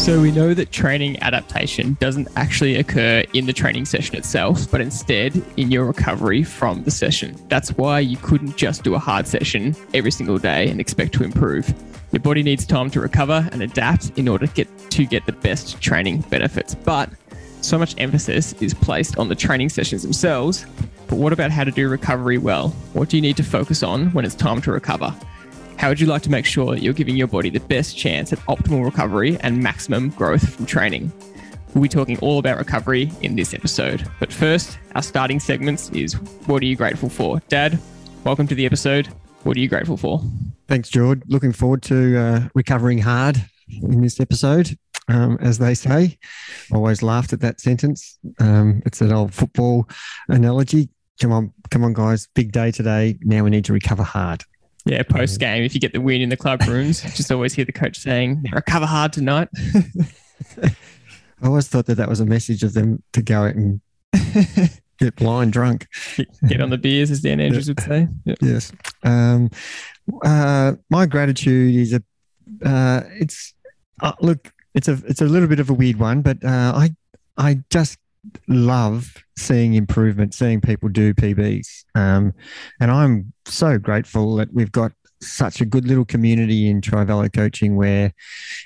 So we know that training adaptation doesn't actually occur in the training session itself, but instead in your recovery from the session. That's why you couldn't just do a hard session every single day and expect to improve. Your body needs time to recover and adapt in order to get to get the best training benefits. But so much emphasis is placed on the training sessions themselves. But what about how to do recovery well? What do you need to focus on when it's time to recover? How would you like to make sure that you're giving your body the best chance at optimal recovery and maximum growth from training? We'll be talking all about recovery in this episode. But first, our starting segments is what are you grateful for? Dad, welcome to the episode. What are you grateful for? Thanks, George. Looking forward to uh, recovering hard in this episode. Um, as they say, always laughed at that sentence. Um, it's an old football analogy. Come on, come on, guys! Big day today. Now we need to recover hard. Yeah, post game, if you get the win in the club rooms, just always hear the coach saying, recover hard tonight. I always thought that that was a message of them to go out and get blind drunk. Get on the beers, as Dan Andrews would say. Yep. Yes. Um, uh, my gratitude is a, uh, it's, uh, look, it's a, it's a little bit of a weird one, but uh, I, I just love seeing improvement, seeing people do PBs. Um, and I'm so grateful that we've got such a good little community in Trivelo coaching where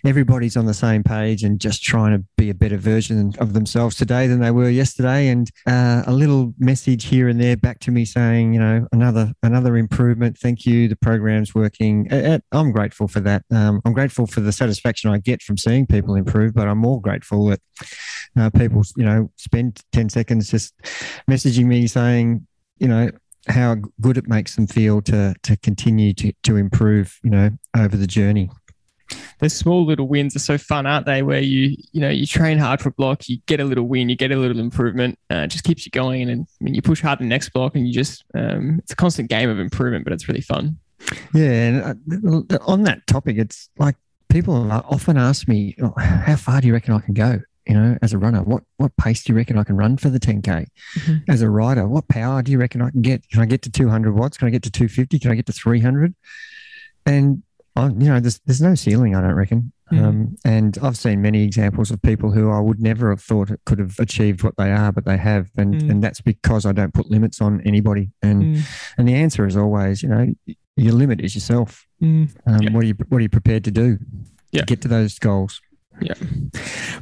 everybody's on the same page and just trying to be a better version of themselves today than they were yesterday. And uh, a little message here and there back to me saying, you know, another another improvement. Thank you. The program's working. I'm grateful for that. Um, I'm grateful for the satisfaction I get from seeing people improve, but I'm more grateful that uh, people, you know, spend 10 seconds just messaging me saying, you know, how good it makes them feel to to continue to to improve, you know, over the journey. Those small little wins are so fun, aren't they? Where you you know you train hard for a block, you get a little win, you get a little improvement, uh, it just keeps you going, and I mean you push hard the next block, and you just um, it's a constant game of improvement, but it's really fun. Yeah, and uh, on that topic, it's like people often ask me, oh, "How far do you reckon I can go?" You know, as a runner, what what pace do you reckon I can run for the 10K? Mm-hmm. As a rider, what power do you reckon I can get? Can I get to 200 watts? Can I get to 250? Can I get to 300? And, oh, you know, there's, there's no ceiling, I don't reckon. Mm-hmm. Um, and I've seen many examples of people who I would never have thought could have achieved what they are, but they have. And, mm-hmm. and that's because I don't put limits on anybody. And, mm. and the answer is always, you know, your limit is yourself. Mm. Um, yeah. What are you, what are you prepared to do yeah. to get to those goals? Yeah.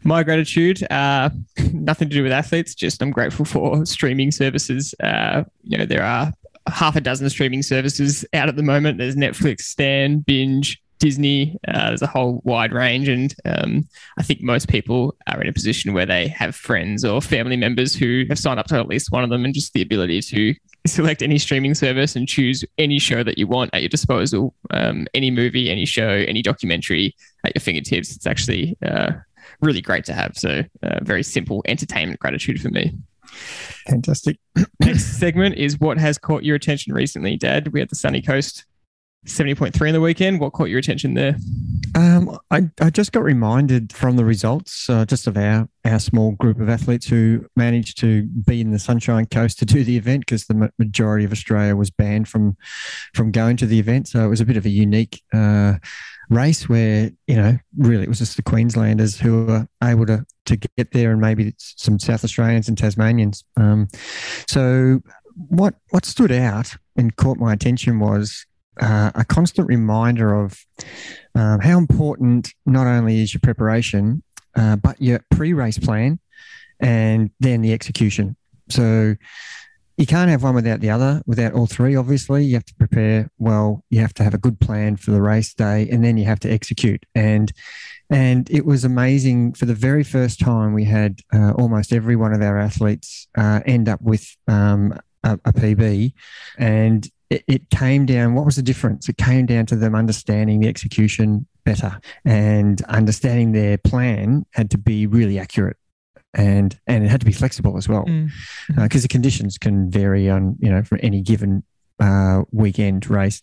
My gratitude, uh, nothing to do with athletes, just I'm grateful for streaming services. Uh, you know, there are half a dozen streaming services out at the moment. There's Netflix, Stan, Binge, Disney. Uh, there's a whole wide range. And um, I think most people are in a position where they have friends or family members who have signed up to at least one of them and just the ability to select any streaming service and choose any show that you want at your disposal, um, any movie, any show, any documentary at your fingertips. It's actually uh, really great to have. So, uh, very simple entertainment gratitude for me. Fantastic. Next segment is what has caught your attention recently, Dad. We're at the Sunny Coast 70.3 in the weekend. What caught your attention there? Um, I, I just got reminded from the results uh, just of our, our small group of athletes who managed to be in the Sunshine Coast to do the event because the majority of Australia was banned from from going to the event. So it was a bit of a unique uh, race where, you know, really it was just the Queenslanders who were able to, to get there and maybe some South Australians and Tasmanians. Um, so what what stood out and caught my attention was uh, a constant reminder of um, how important not only is your preparation, uh, but your pre-race plan and then the execution. So you can't have one without the other, without all three, obviously. You have to prepare well, you have to have a good plan for the race day, and then you have to execute. And and it was amazing. For the very first time, we had uh, almost every one of our athletes uh, end up with um, a, a PB, and it, it came down. What was the difference? It came down to them understanding the execution better and understanding their plan had to be really accurate and and it had to be flexible as well because mm. uh, the conditions can vary on you know for any given uh, weekend race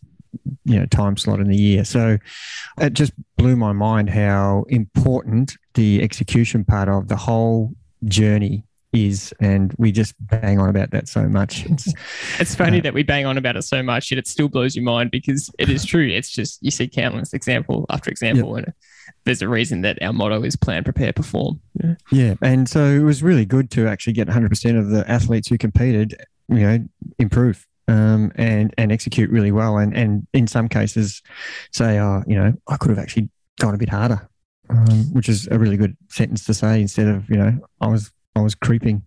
you know time slot in the year. So it just blew my mind how important the execution part of the whole journey is and we just bang on about that so much. It's, it's funny uh, that we bang on about it so much yet it still blows your mind because it is true. It's just you see countless example after example and there's a reason that our motto is plan prepare perform. Yeah. yeah. And so it was really good to actually get 100% of the athletes who competed you know improve um, and and execute really well. And and in some cases say oh you know i could have actually gone a bit harder um, which is a really good sentence to say instead of you know i was I was creeping.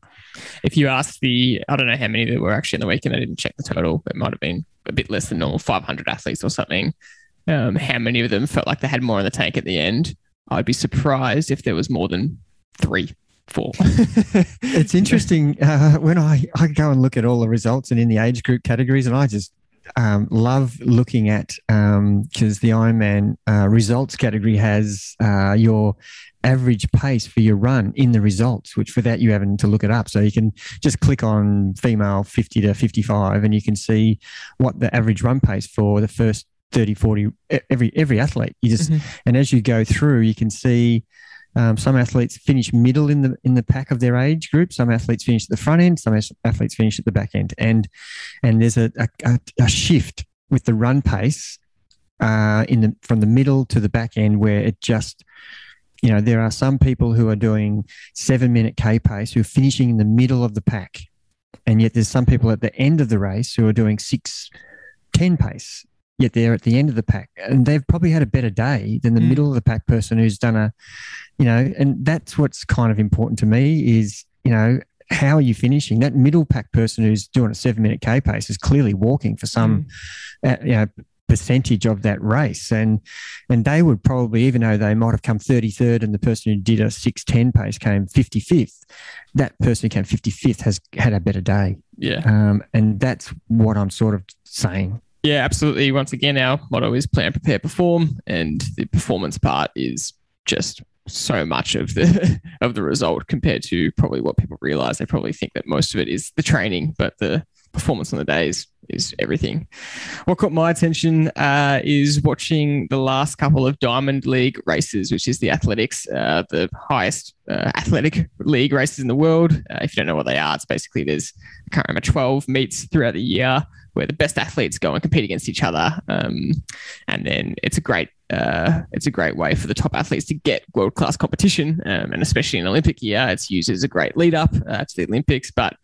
If you asked the, I don't know how many there were actually in the weekend, I didn't check the total, it might have been a bit less than normal, 500 athletes or something. Um, how many of them felt like they had more in the tank at the end? I'd be surprised if there was more than three, four. it's interesting uh, when I, I go and look at all the results and in the age group categories, and I just um, love looking at um because um, the Ironman uh, results category has uh, your average pace for your run in the results, which without you having to look it up. So you can just click on female 50 to 55 and you can see what the average run pace for the first 30, 40, every, every athlete. You just, mm-hmm. and as you go through, you can see um, some athletes finish middle in the in the pack of their age group. Some athletes finish at the front end. Some athletes finish at the back end. And and there's a a, a shift with the run pace uh, in the from the middle to the back end where it just you know, there are some people who are doing seven minute K pace who are finishing in the middle of the pack. And yet there's some people at the end of the race who are doing six ten pace, yet they're at the end of the pack. And they've probably had a better day than the mm. middle of the pack person who's done a, you know, and that's what's kind of important to me is, you know, how are you finishing? That middle pack person who's doing a seven minute K pace is clearly walking for some, mm. uh, you know, percentage of that race. And and they would probably, even though they might have come 33rd and the person who did a 610 pace came 55th, that person who came 55th has had a better day. Yeah. Um, and that's what I'm sort of saying. Yeah, absolutely. Once again, our motto is plan, prepare, perform. And the performance part is just so much of the of the result compared to probably what people realize. They probably think that most of it is the training, but the performance on the day is, is everything. What caught my attention uh, is watching the last couple of Diamond League races, which is the athletics, uh, the highest uh, athletic league races in the world. Uh, if you don't know what they are, it's basically there's I can't remember 12 meets throughout the year where the best athletes go and compete against each other, um, and then it's a great uh, it's a great way for the top athletes to get world class competition, um, and especially in Olympic year, it's used as a great lead up uh, to the Olympics, but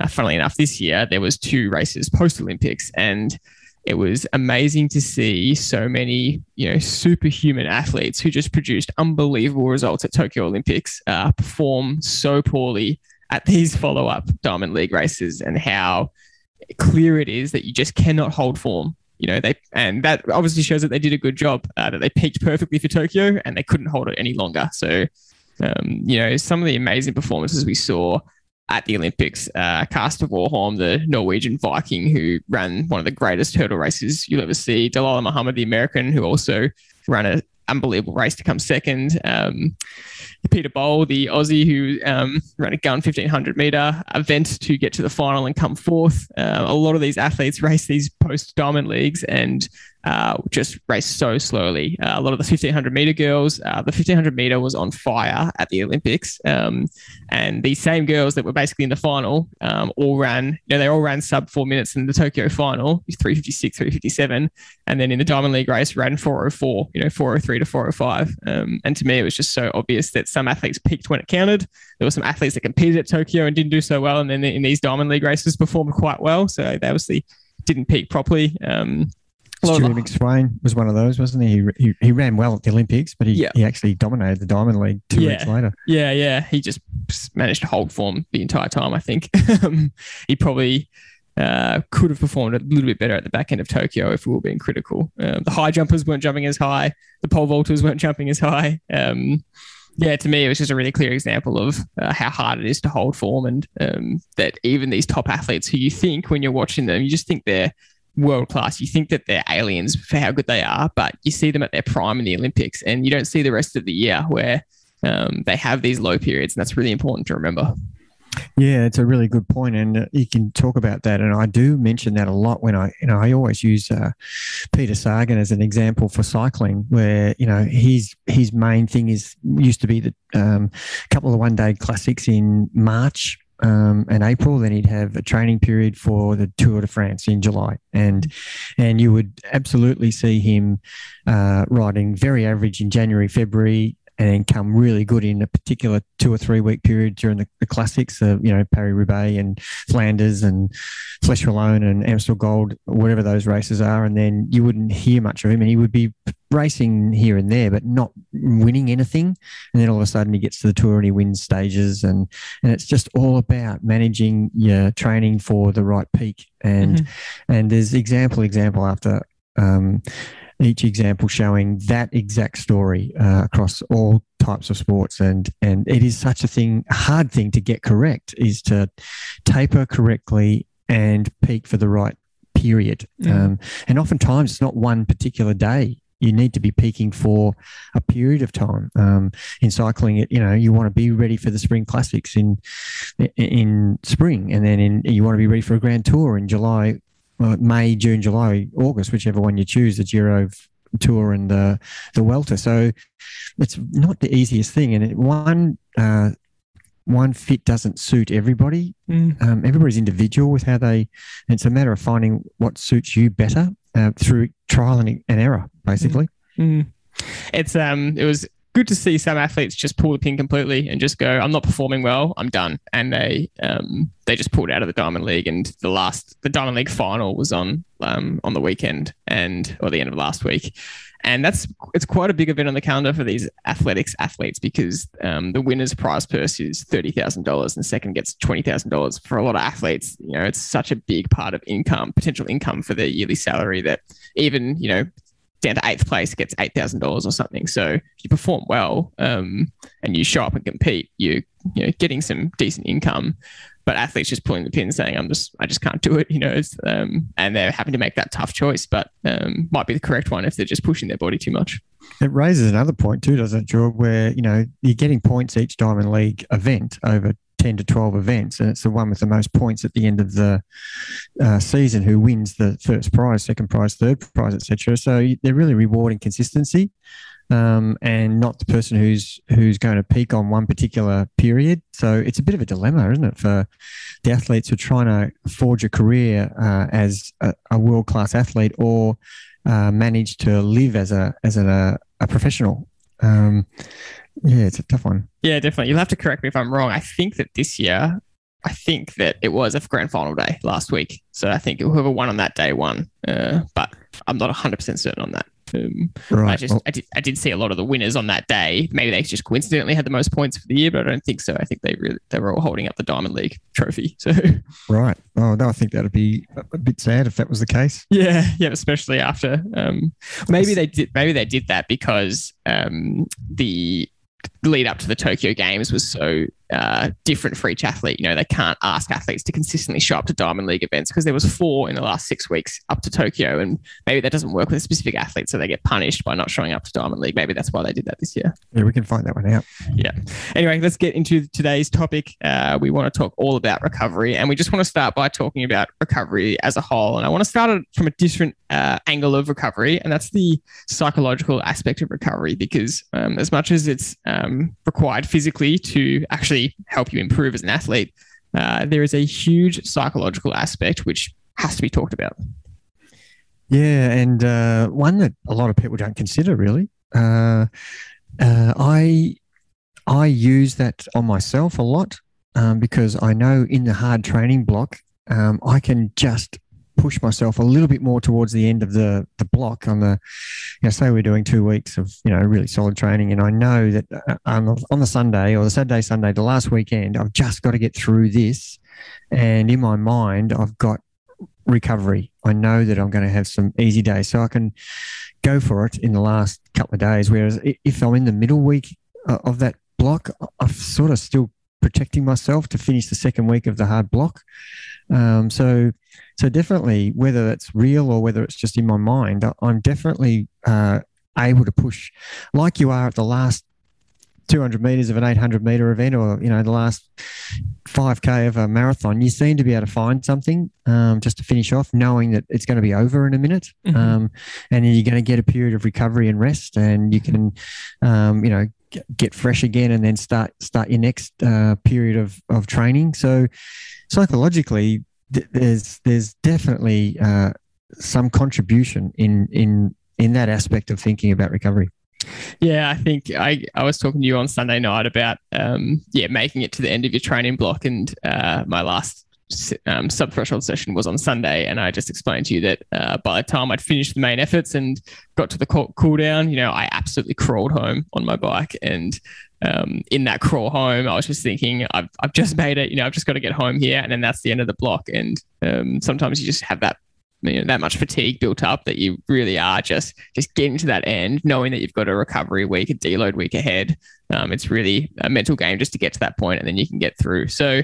uh, funnily enough, this year there was two races post Olympics, and it was amazing to see so many, you know, superhuman athletes who just produced unbelievable results at Tokyo Olympics uh, perform so poorly at these follow-up Diamond League races, and how clear it is that you just cannot hold form. You know, they and that obviously shows that they did a good job. Uh, that they peaked perfectly for Tokyo, and they couldn't hold it any longer. So, um, you know, some of the amazing performances we saw at the Olympics. Uh, Karsten Warholm, the Norwegian Viking who ran one of the greatest hurdle races you'll ever see. Dalilah Muhammad, the American, who also ran an unbelievable race to come second. Um, Peter Bol, the Aussie who um, ran a gun 1500 meter event to get to the final and come fourth. Uh, a lot of these athletes race these post diamond leagues and uh, just raced so slowly. Uh, a lot of the 1500 meter girls, uh, the 1500 meter was on fire at the Olympics. Um, and these same girls that were basically in the final um, all ran, you know, they all ran sub four minutes in the Tokyo final, 356, 357. And then in the Diamond League race, ran 404, you know, 403 to 405. Um, and to me, it was just so obvious that some athletes peaked when it counted. There were some athletes that competed at Tokyo and didn't do so well. And then in these Diamond League races performed quite well. So they obviously didn't peak properly. Um, Stewie McSweyn was one of those, wasn't he? He, he, he ran well at the Olympics, but he, yeah. he actually dominated the Diamond League two yeah. weeks later. Yeah, yeah. He just managed to hold form the entire time, I think. He probably uh, could have performed a little bit better at the back end of Tokyo if we were being critical. Um, the high jumpers weren't jumping as high, the pole vaulters weren't jumping as high. Um, yeah, to me, it was just a really clear example of uh, how hard it is to hold form, and um, that even these top athletes who you think when you're watching them, you just think they're world class. You think that they're aliens for how good they are, but you see them at their prime in the Olympics, and you don't see the rest of the year where um, they have these low periods, and that's really important to remember. Yeah, it's a really good point, and uh, you can talk about that. And I do mention that a lot when I, you know, I always use uh, Peter Sagan as an example for cycling, where you know his his main thing is used to be the um, couple of one day classics in March um, and April. Then he'd have a training period for the Tour de France in July, and and you would absolutely see him uh, riding very average in January, February, and then come really good in a particular two or three week period during the, the classics, uh, you know, Paris Roubaix and Flanders and Flèche Wallonne and Amstel Gold, whatever those races are. And then you wouldn't hear much of him and he would be racing here and there, but not winning anything. And then all of a sudden he gets to the tour and he wins stages. And, and it's just all about managing your training for the right peak. And, mm-hmm. and there's example, example after, um, each example showing that exact story uh, across all types of sports. And and it is such a thing hard thing to get correct is to taper correctly and peak for the right period. Mm. um, and oftentimes it's not one particular day. You need to be peaking for a period of time. Um, in cycling it you know you want to be ready for the spring classics in in spring and then in you want to be ready for a grand tour in july uh, May, June, July, August, whichever one you choose, the Giro Tour and the the Vuelta. So it's not the easiest thing, and it, one uh, one fit doesn't suit everybody. Mm. Um, everybody's individual with how they. it's a matter of finding what suits you better uh, through trial and, and error, basically. Mm. Mm. It's um, it was good to see some athletes just pull the pin completely and just go, I'm not performing well, I'm done. And they um, they just pulled out of the Diamond League. And the last the Diamond League final was on um, on the weekend and or the end of last week. And that's it's quite a big event on the calendar for these athletics athletes because um, the winner's prize purse is thirty thousand dollars and the second gets twenty thousand dollars. For a lot of athletes, you know, it's such a big part of income, potential income for their yearly salary that even you know down to eighth place gets eight thousand dollars or something. So if you perform well um, and you show up and compete, you you getting some decent income. But athletes just pulling the pin, saying, "I'm just, I just can't do it," you know, um, and they're having to make that tough choice, but um, might be the correct one if they're just pushing their body too much. It raises another point too, doesn't it, George? Where you know you're getting points each Diamond League event over 10 to 12 events, and it's the one with the most points at the end of the uh, season who wins the first prize, second prize, third prize, etc. So they're really rewarding consistency. Um, and not the person who's who's going to peak on one particular period. So it's a bit of a dilemma, isn't it, for the athletes who are trying to forge a career uh, as a, a world class athlete or uh, manage to live as a as a, a professional. Um, yeah, it's a tough one. Yeah, definitely. You'll have to correct me if I'm wrong. I think that this year, I think that it was a grand final day last week. So I think whoever won on that day won. Uh, but I'm not 100% certain on that. Um, right. I just well, I did I did see a lot of the winners on that day. Maybe they just coincidentally had the most points for the year, but I don't think so. I think they really they were all holding up the Diamond League trophy. So right. Oh no, I think that'd be a bit sad if that was the case. Yeah, yeah, especially after um, maybe they did maybe they did that because um, the lead up to the Tokyo Games was so uh, different for each athlete. You know, they can't ask athletes to consistently show up to Diamond League events because there was four in the last six weeks up to Tokyo, and maybe that doesn't work with a specific athlete, so they get punished by not showing up to Diamond League. Maybe that's why they did that this year. Yeah, we can find that one out. Yeah. Anyway, let's get into today's topic. Uh, we want to talk all about recovery, and we just want to start by talking about recovery as a whole. And I want to start from a different uh, angle of recovery, and that's the psychological aspect of recovery. Because um, as much as it's um, required physically to actually help you improve as an athlete, uh, there is a huge psychological aspect which has to be talked about. Yeah, and uh, one that a lot of people don't consider really. Uh, uh I I use that on myself a lot um, because I know in the hard training block um, I can just push myself a little bit more towards the end of the the block on the you know say we're doing two weeks of you know really solid training and I know that uh, on the, on the Sunday or the Saturday Sunday the last weekend I've just got to get through this and in my mind I've got recovery. I know that I'm going to have some easy days. So I can go for it in the last couple of days. Whereas if I'm in the middle week uh, of that block I'm sort of still protecting myself to finish the second week of the hard block um, so so definitely, whether that's real or whether it's just in my mind, I'm definitely uh, able to push. Like you are at the last 200 meters of an 800 meter event or you know the last 5k of a marathon you seem to be able to find something um, just to finish off knowing that it's going to be over in a minute. Mm-hmm. um, and you're going to get a period of recovery and rest and you can um, you know get fresh again and then start start your next uh, period of, of training. So psychologically th- there's there's definitely uh, some contribution in in in that aspect of thinking about recovery yeah, I think I, I was talking to you on Sunday night about um, yeah making it to the end of your training block, and uh, my last um, sub threshold session was on Sunday, and I just explained to you that uh, by the time I'd finished the main efforts and got to the cool down, you know, I absolutely crawled home on my bike, and um, in that crawl home, I was just thinking, I've, I've just made it, you know, I've just got to get home here, and then that's the end of the block. And um, sometimes you just have that you know, that much fatigue built up that you really are just just getting to that end, knowing that you've got a recovery week, a deload week ahead. Um, it's really a mental game just to get to that point, and then you can get through. So,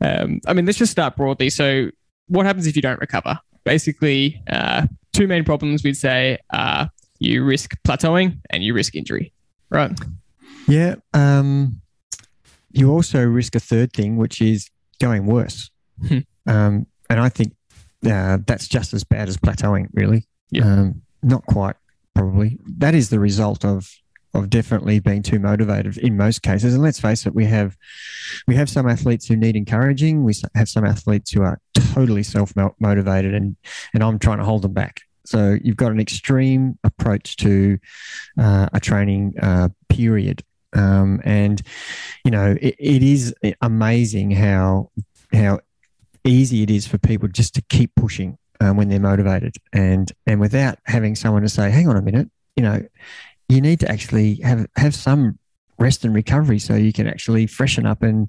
um, I mean, let's just start broadly. So, what happens if you don't recover? Basically, uh, two main problems we'd say are you risk plateauing and you risk injury, right? Yeah. Um, you also risk a third thing, which is going worse. Hmm. um, and I think uh, that's just as bad as plateauing, really. Yeah. Um, not quite, probably. That is the result of of definitely being too motivated in most cases. And let's face it, we have we have some athletes who need encouraging. We have some athletes who are totally self motivated, and and I'm trying to hold them back. So you've got an extreme approach to uh, a training uh, period, um, and you know it, it is amazing how how easy it is for people just to keep pushing um, when they're motivated. And and without having someone to say hang on a minute you know you need to actually have have some rest and recovery so you can actually freshen up and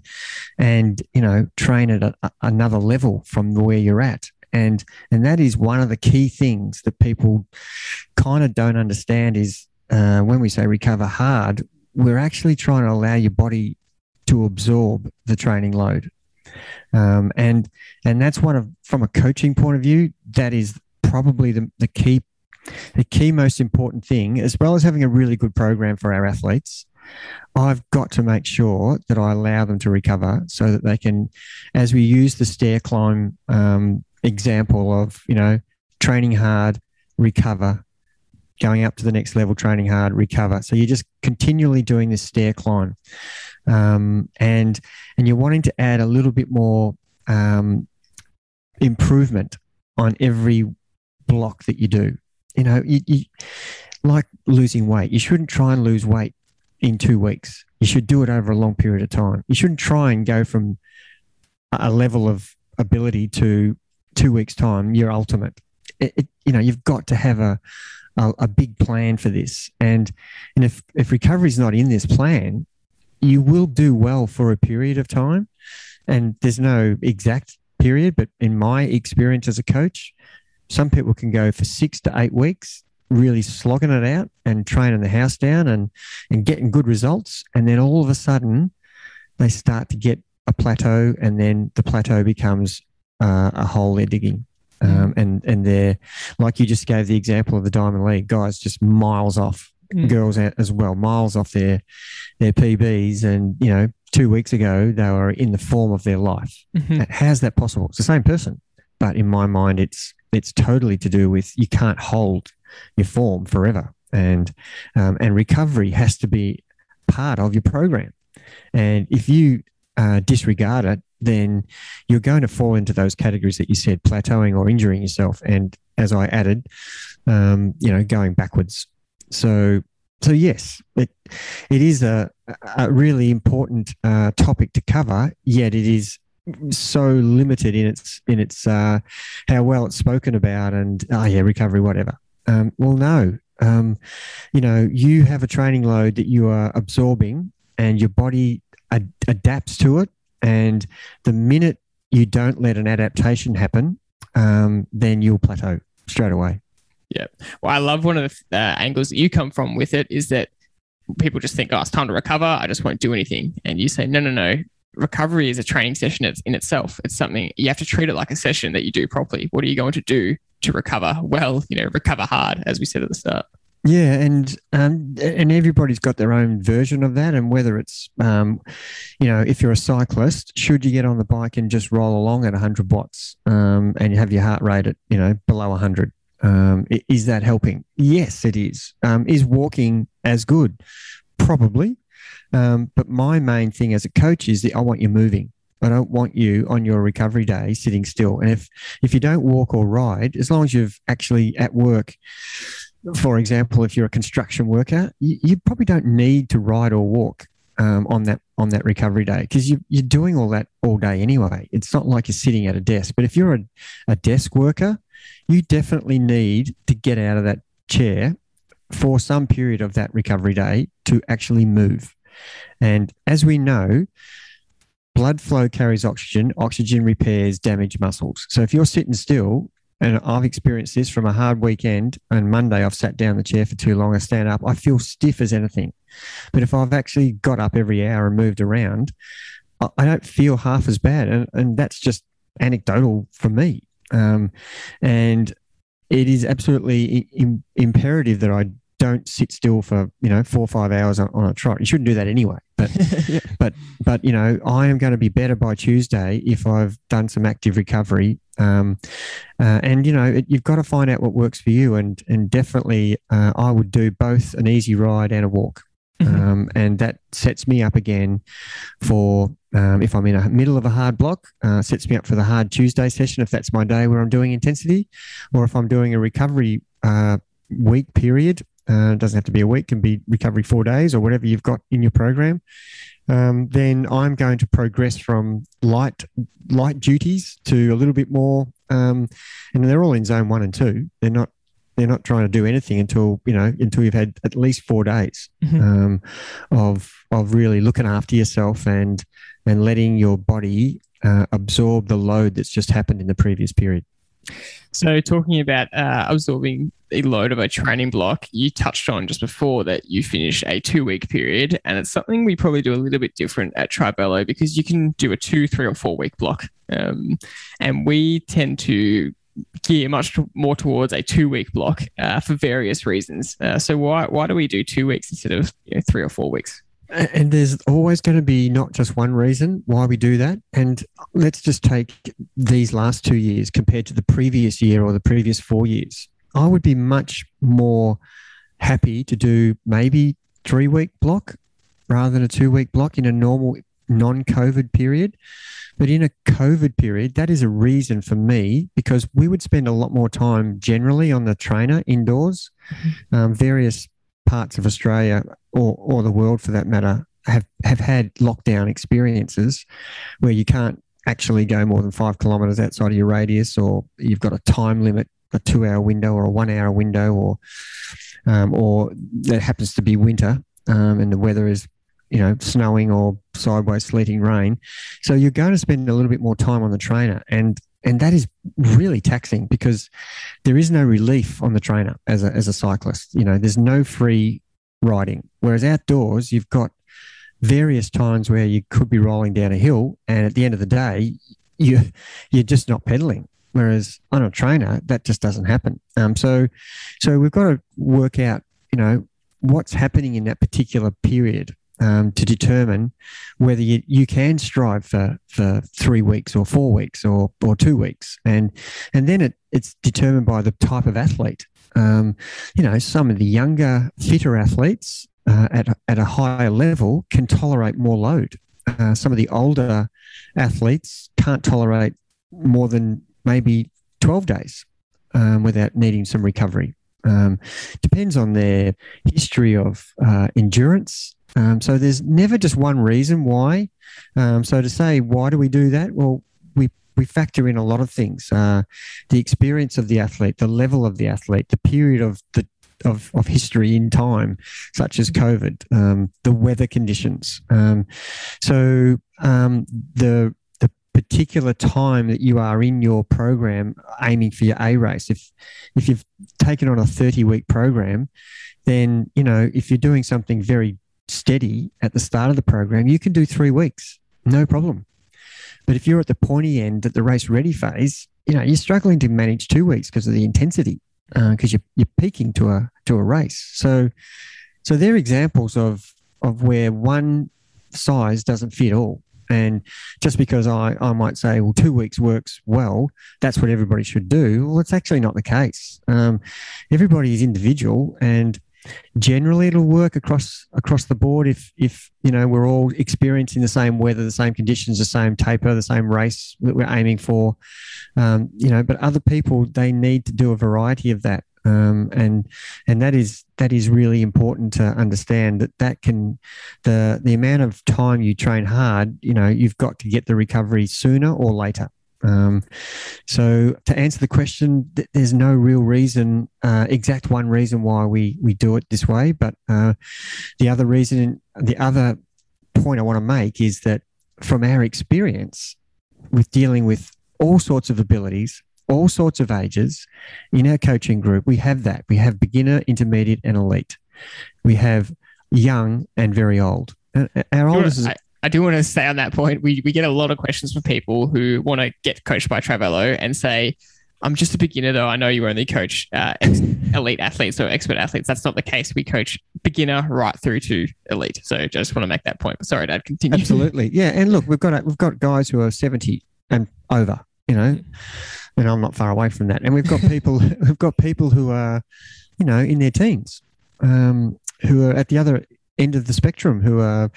and you know train at a, another level from where you're at. And and that is one of the key things that people kind of don't understand is uh, when we say recover hard we're actually trying to allow your body to absorb the training load um, and and that's one of from a coaching point of view, that is probably the, the key the key most important thing, as well as having a really good program for our athletes. I've got to make sure that I allow them to recover so that they can, as we use the stair climb um, example of, you know, training hard, recover, going up to the next level, training hard, recover. So you're just continually doing this stair climb um, and and you're wanting to add a little bit more um, improvement on every block that you do. You know, you, you, like losing weight. You shouldn't try and lose weight in two weeks. You should do it over a long period of time. You shouldn't try and go from a level of ability to two weeks time your ultimate. It, it, you know, you've got to have a, a, a big plan for this. And and if if recovery is not in this plan, you will do well for a period of time. And there's no exact period, but in my experience as a coach, some people can go for six to eight weeks, really slogging it out and training the house down and, and getting good results. And then all of a sudden, they start to get a plateau, and then the plateau becomes uh, a hole they're digging. Um, and and they're like you just gave the example of the Diamond League guys just miles off mm. girls as well, miles off their their PBs. And you know, two weeks ago they were in the form of their life. Mm-hmm. How's that possible? It's the same person, but in my mind, it's it's totally to do with you can't hold your form forever, and um, and recovery has to be part of your program. And if you uh, disregard it, then you're going to fall into those categories that you said, plateauing or injuring yourself. And as I added, um, you know, going backwards so, so yes, it it is a, a really important uh, topic to cover. Yet it is so limited in its in its uh, how well it's spoken about and oh yeah recovery whatever. Um, well, no, um, you know you have a training load that you are absorbing and your body ad- adapts to it. And the minute you don't let an adaptation happen, um, then you'll plateau straight away. Yeah. Well, I love one of the uh, angles that you come from with it is that people just think, oh, it's time to recover. I just won't do anything. And you say, no, no, no. Recovery is a training session in itself. It's something you have to treat it like a session that you do properly. What are you going to do to recover well, you know, recover hard, as we said at the start? Yeah, and um, and everybody's got their own version of that, and whether it's um, you know, if you're a cyclist, should you get on the bike and just roll along at 100 watts, um, and you have your heart rate at you know below 100? Um, is that helping? Yes, it is. Um, is walking as good? Probably, um, but my main thing as a coach is that I want you moving. I don't want you on your recovery day sitting still. And if if you don't walk or ride, as long as you've actually at work for example, if you're a construction worker, you, you probably don't need to ride or walk um, on that on that recovery day because you, you're doing all that all day anyway. It's not like you're sitting at a desk. But if you're a, a desk worker, you definitely need to get out of that chair for some period of that recovery day to actually move. And as we know, blood flow carries oxygen, oxygen repairs damaged muscles. So if you're sitting still, and I've experienced this from a hard weekend. And Monday, I've sat down the chair for too long. I stand up, I feel stiff as anything. But if I've actually got up every hour and moved around, I don't feel half as bad. And, and that's just anecdotal for me. Um, and it is absolutely Im- imperative that I don't sit still for you know four or five hours on, on a trot. You shouldn't do that anyway. But yeah. but but you know I am going to be better by Tuesday if I've done some active recovery. Um, uh, and you know it, you've got to find out what works for you. And and definitely uh, I would do both an easy ride and a walk. Mm-hmm. Um, and that sets me up again for um, if I'm in the middle of a hard block, uh, sets me up for the hard Tuesday session if that's my day where I'm doing intensity, or if I'm doing a recovery uh, week period uh, it doesn't have to be a week, can be recovery four days or whatever you've got in your program. Um, then I'm going to progress from light light duties to a little bit more, um, and they're all in zone one and two. They're not they're not trying to do anything until you know until you've had at least four days mm-hmm. um, of of really looking after yourself and and letting your body uh, absorb the load that's just happened in the previous period. So, talking about uh, absorbing the load of a training block, you touched on just before that you finish a two week period. And it's something we probably do a little bit different at Trivelo because you can do a two, three, or four week block. Um, and we tend to gear much more towards a two week block uh, for various reasons. Uh, so, why, why do we do two weeks instead of you know, three or four weeks? And there's always going to be not just one reason why we do that. And let's just take these last two years compared to the previous year or the previous four years. I would be much more happy to do maybe three week block rather than a two week block in a normal non COVID period. But in a COVID period, that is a reason for me because we would spend a lot more time generally on the trainer indoors. Mm-hmm. Um, various parts of Australia or, or the world for that matter have, have had lockdown experiences where you can't actually go more than five kilometers outside of your radius or you've got a time limit a two hour window or a one hour window or um, or that happens to be winter um, and the weather is you know snowing or sideways sleeting rain. So you're going to spend a little bit more time on the trainer. And and that is really taxing because there is no relief on the trainer as a, as a cyclist. You know there's no free riding. Whereas outdoors you've got various times where you could be rolling down a hill and at the end of the day you you're just not pedaling. Whereas on a trainer, that just doesn't happen. Um, so, so we've got to work out, you know, what's happening in that particular period um, to determine whether you, you can strive for, for three weeks or four weeks or, or two weeks. And, and then it, it's determined by the type of athlete. Um, you know, some of the younger, fitter athletes uh, at, at a higher level can tolerate more load. Uh, some of the older athletes can't tolerate more than maybe 12 days um, without needing some recovery. Um, depends on their history of uh, endurance. Um, so there's never just one reason why. Um, so to say, why do we do that? Well, we we factor in a lot of things: uh, the experience of the athlete, the level of the athlete, the period of the of, of history in time, such as COVID, um, the weather conditions. Um, so um, the particular time that you are in your program aiming for your A race. If if you've taken on a 30 week program, then you know if you're doing something very steady at the start of the program, you can do three weeks, no problem. But if you're at the pointy end at the race ready phase, you know you're struggling to manage two weeks because of the intensity. because uh, you're, you're peaking to a to a race. So so they're examples of of where one size doesn't fit all. And just because I, I might say, well, two weeks works well, that's what everybody should do. Well, it's actually not the case. Um, everybody is individual, and generally it'll work across across the board if if you know we're all experiencing the same weather the same conditions the same taper the same race that we're aiming for um, you know but other people they need to do a variety of that um, and and that is that is really important to understand that that can the the amount of time you train hard you know you've got to get the recovery sooner or later um, so to answer the question, th- there's no real reason, uh, exact one reason why we we do it this way. But uh, the other reason, the other point I want to make is that from our experience with dealing with all sorts of abilities, all sorts of ages in our coaching group, we have that. We have beginner, intermediate, and elite. We have young and very old. Uh, uh, our oldest is. I do want to say on that point, we, we get a lot of questions from people who want to get coached by Trivelo and say, I'm just a beginner though. I know you only coach uh, ex- elite athletes or expert athletes. That's not the case. We coach beginner right through to elite. So just want to make that point. But sorry, Dad, continue. Absolutely, yeah. And look, we've got we've got guys who are 70 and over. You know, mm-hmm. And I'm not far away from that. And we've got people we've got people who are, you know, in their teens, um, who are at the other end of the spectrum who are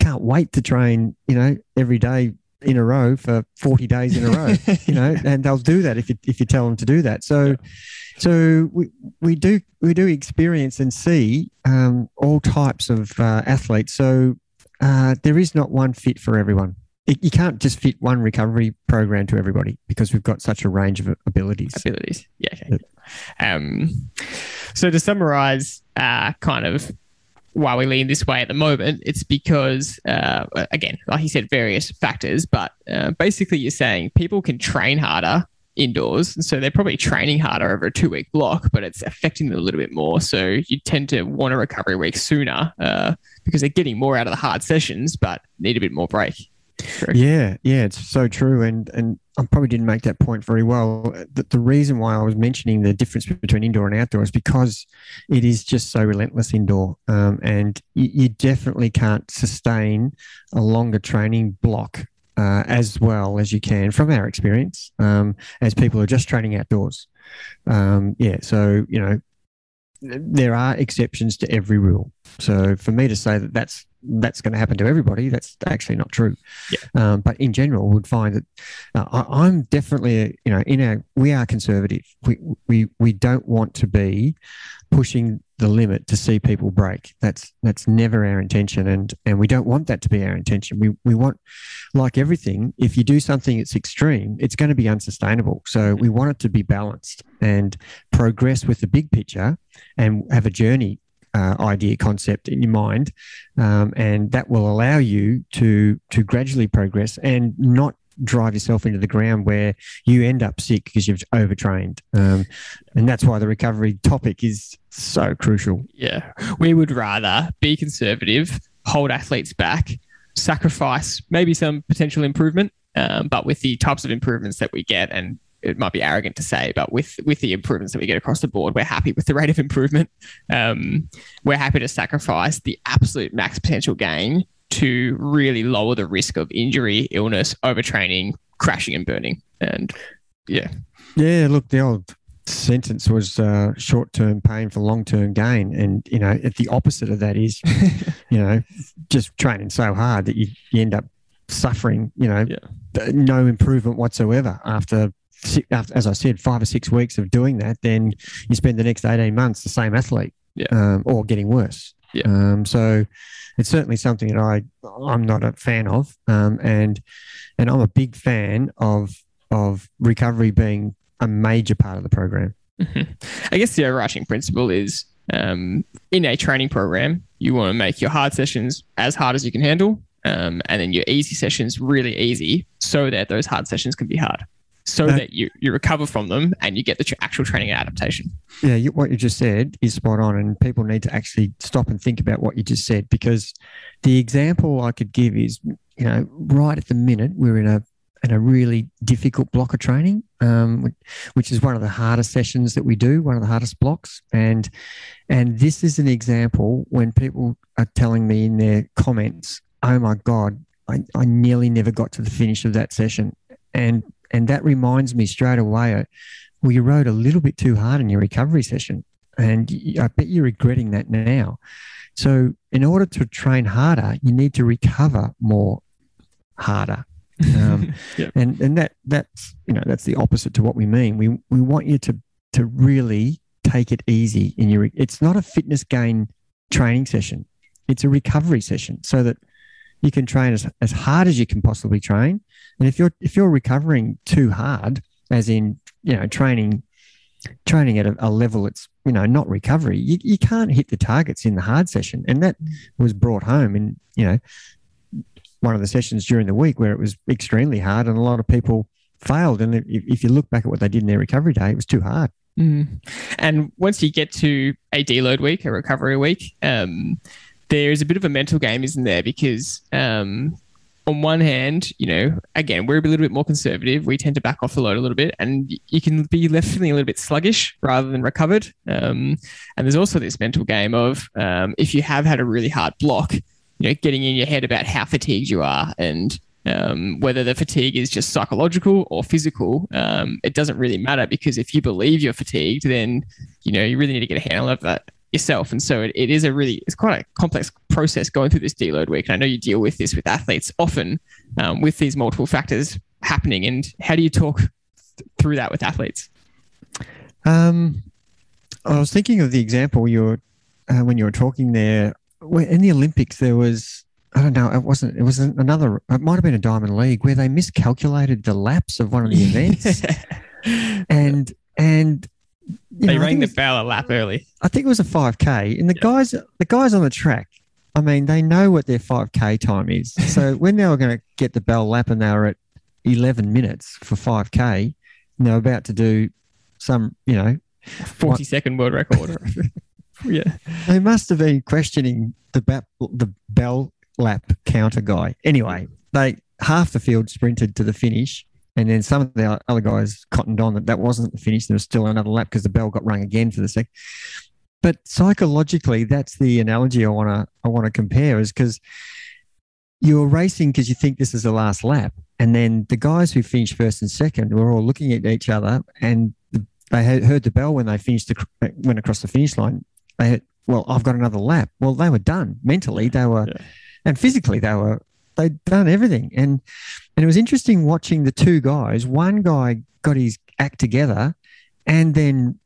can't wait to train, you know, every day in a row for 40 days in a row, you know, and they'll do that if you, if you tell them to do that. So, yeah. so we, we do, we do experience and see um, all types of uh, athletes. So uh, there is not one fit for everyone. It, you can't just fit one recovery program to everybody because we've got such a range of abilities. Abilities. Yeah. Okay. Um, so to summarize, uh, kind of why we lean this way at the moment, it's because, uh, again, like you said, various factors, but uh, basically you're saying people can train harder indoors. And so they're probably training harder over a two week block, but it's affecting them a little bit more. So you tend to want a recovery week sooner uh, because they're getting more out of the hard sessions, but need a bit more break. Yeah, yeah, it's so true. And and I probably didn't make that point very well. The, the reason why I was mentioning the difference between indoor and outdoor is because it is just so relentless indoor, um, and you, you, definitely can't sustain a longer training block uh, as well as you can from our experience um, as people are just training outdoors. Um, yeah, so you know there are exceptions to every rule. So for me to say that that's that's going to happen to everybody. That's actually not true. Yeah. Um, but in general, we would find that uh, I, am definitely, you know, in our we are conservative. We we we don't want to be pushing the limit to see people break. That's that's never our intention, and and we don't want that to be our intention. We we want, like everything, if you do something that's extreme, it's going to be unsustainable. So we want it to be balanced and progress with the big picture, and have a journey uh, idea concept in your mind, um, and that will allow you to to gradually progress and not drive yourself into the ground where you end up sick because you've overtrained. Um, and that's why the recovery topic is so crucial. Yeah, we would rather be conservative, hold athletes back, sacrifice maybe some potential improvement, um, but with the types of improvements that we get and it might be arrogant to say, but with with the improvements that we get across the board, we're happy with the rate of improvement. Um, we're happy to sacrifice the absolute max potential gain to really lower the risk of injury, illness, overtraining, crashing, and burning. And yeah, yeah. Look, the old sentence was uh, short-term pain for long-term gain, and you know, the opposite of that is, you know, just training so hard that you, you end up suffering. You know, yeah. no improvement whatsoever after as I said, five or six weeks of doing that, then you spend the next 18 months the same athlete yeah. um, or getting worse. Yeah. Um, so it's certainly something that I, I'm not a fan of. Um, and, and I'm a big fan of, of recovery being a major part of the program. Mm-hmm. I guess the overarching principle is um, in a training program, you want to make your hard sessions as hard as you can handle. Um, and then your easy sessions really easy so that those hard sessions can be hard so that, that you, you recover from them and you get the actual training and adaptation. Yeah, you, what you just said is spot on, and people need to actually stop and think about what you just said because the example I could give is, you know, right at the minute we're in a and a really difficult block of training, um, which is one of the hardest sessions that we do, one of the hardest blocks. And and this is an example when people are telling me in their comments, "Oh my god, I, I nearly never got to the finish of that session," and and that reminds me straight away. Uh, well, you rode a little bit too hard in your recovery session, and I bet you're regretting that now. So, in order to train harder, you need to recover more harder. Um, yep. And and that that's you know that's the opposite to what we mean. We we want you to to really take it easy in your. It's not a fitness gain training session. It's a recovery session, so that you can train as, as hard as you can possibly train. And if you're if you're recovering too hard, as in you know training training at a, a level that's you know not recovery, you, you can't hit the targets in the hard session. And that was brought home in you know one of the sessions during the week where it was extremely hard and a lot of people failed. And if, if you look back at what they did in their recovery day, it was too hard. Mm. And once you get to a deload week, a recovery week, um, there's a bit of a mental game, isn't there? Because um, on one hand, you know, again, we're a little bit more conservative. We tend to back off the load a little bit, and you can be left feeling a little bit sluggish rather than recovered. Um, and there's also this mental game of um, if you have had a really hard block, you know, getting in your head about how fatigued you are and um, whether the fatigue is just psychological or physical, um, it doesn't really matter because if you believe you're fatigued, then you know you really need to get a handle of that yourself. And so it, it is a really it's quite a complex process going through this deload week. And I know you deal with this with athletes often um, with these multiple factors happening. And how do you talk th- through that with athletes? Um, I was thinking of the example you were uh, when you were talking there in the Olympics, there was I don't know. It wasn't. It was another. It might have been a Diamond League where they miscalculated the laps of one of the events, and and they know, rang the bell a lap early. I think it was a five k, and the yeah. guys, the guys on the track. I mean, they know what their five k time is. So when they were going to get the bell lap, and they were at eleven minutes for five k, and they were about to do some, you know, forty second world record. yeah. They must have been questioning the, the bell lap counter guy. Anyway, they half the field sprinted to the finish. And then some of the other guys cottoned on that that wasn't the finish. There was still another lap because the bell got rung again for the sec. But psychologically, that's the analogy I want to I want to compare is because you're racing because you think this is the last lap, and then the guys who finished first and second were all looking at each other, and they heard the bell when they finished the, went across the finish line they had, well, I've got another lap. Well, they were done mentally. They were, yeah. and physically, they were, they'd done everything. And, and it was interesting watching the two guys. One guy got his act together and then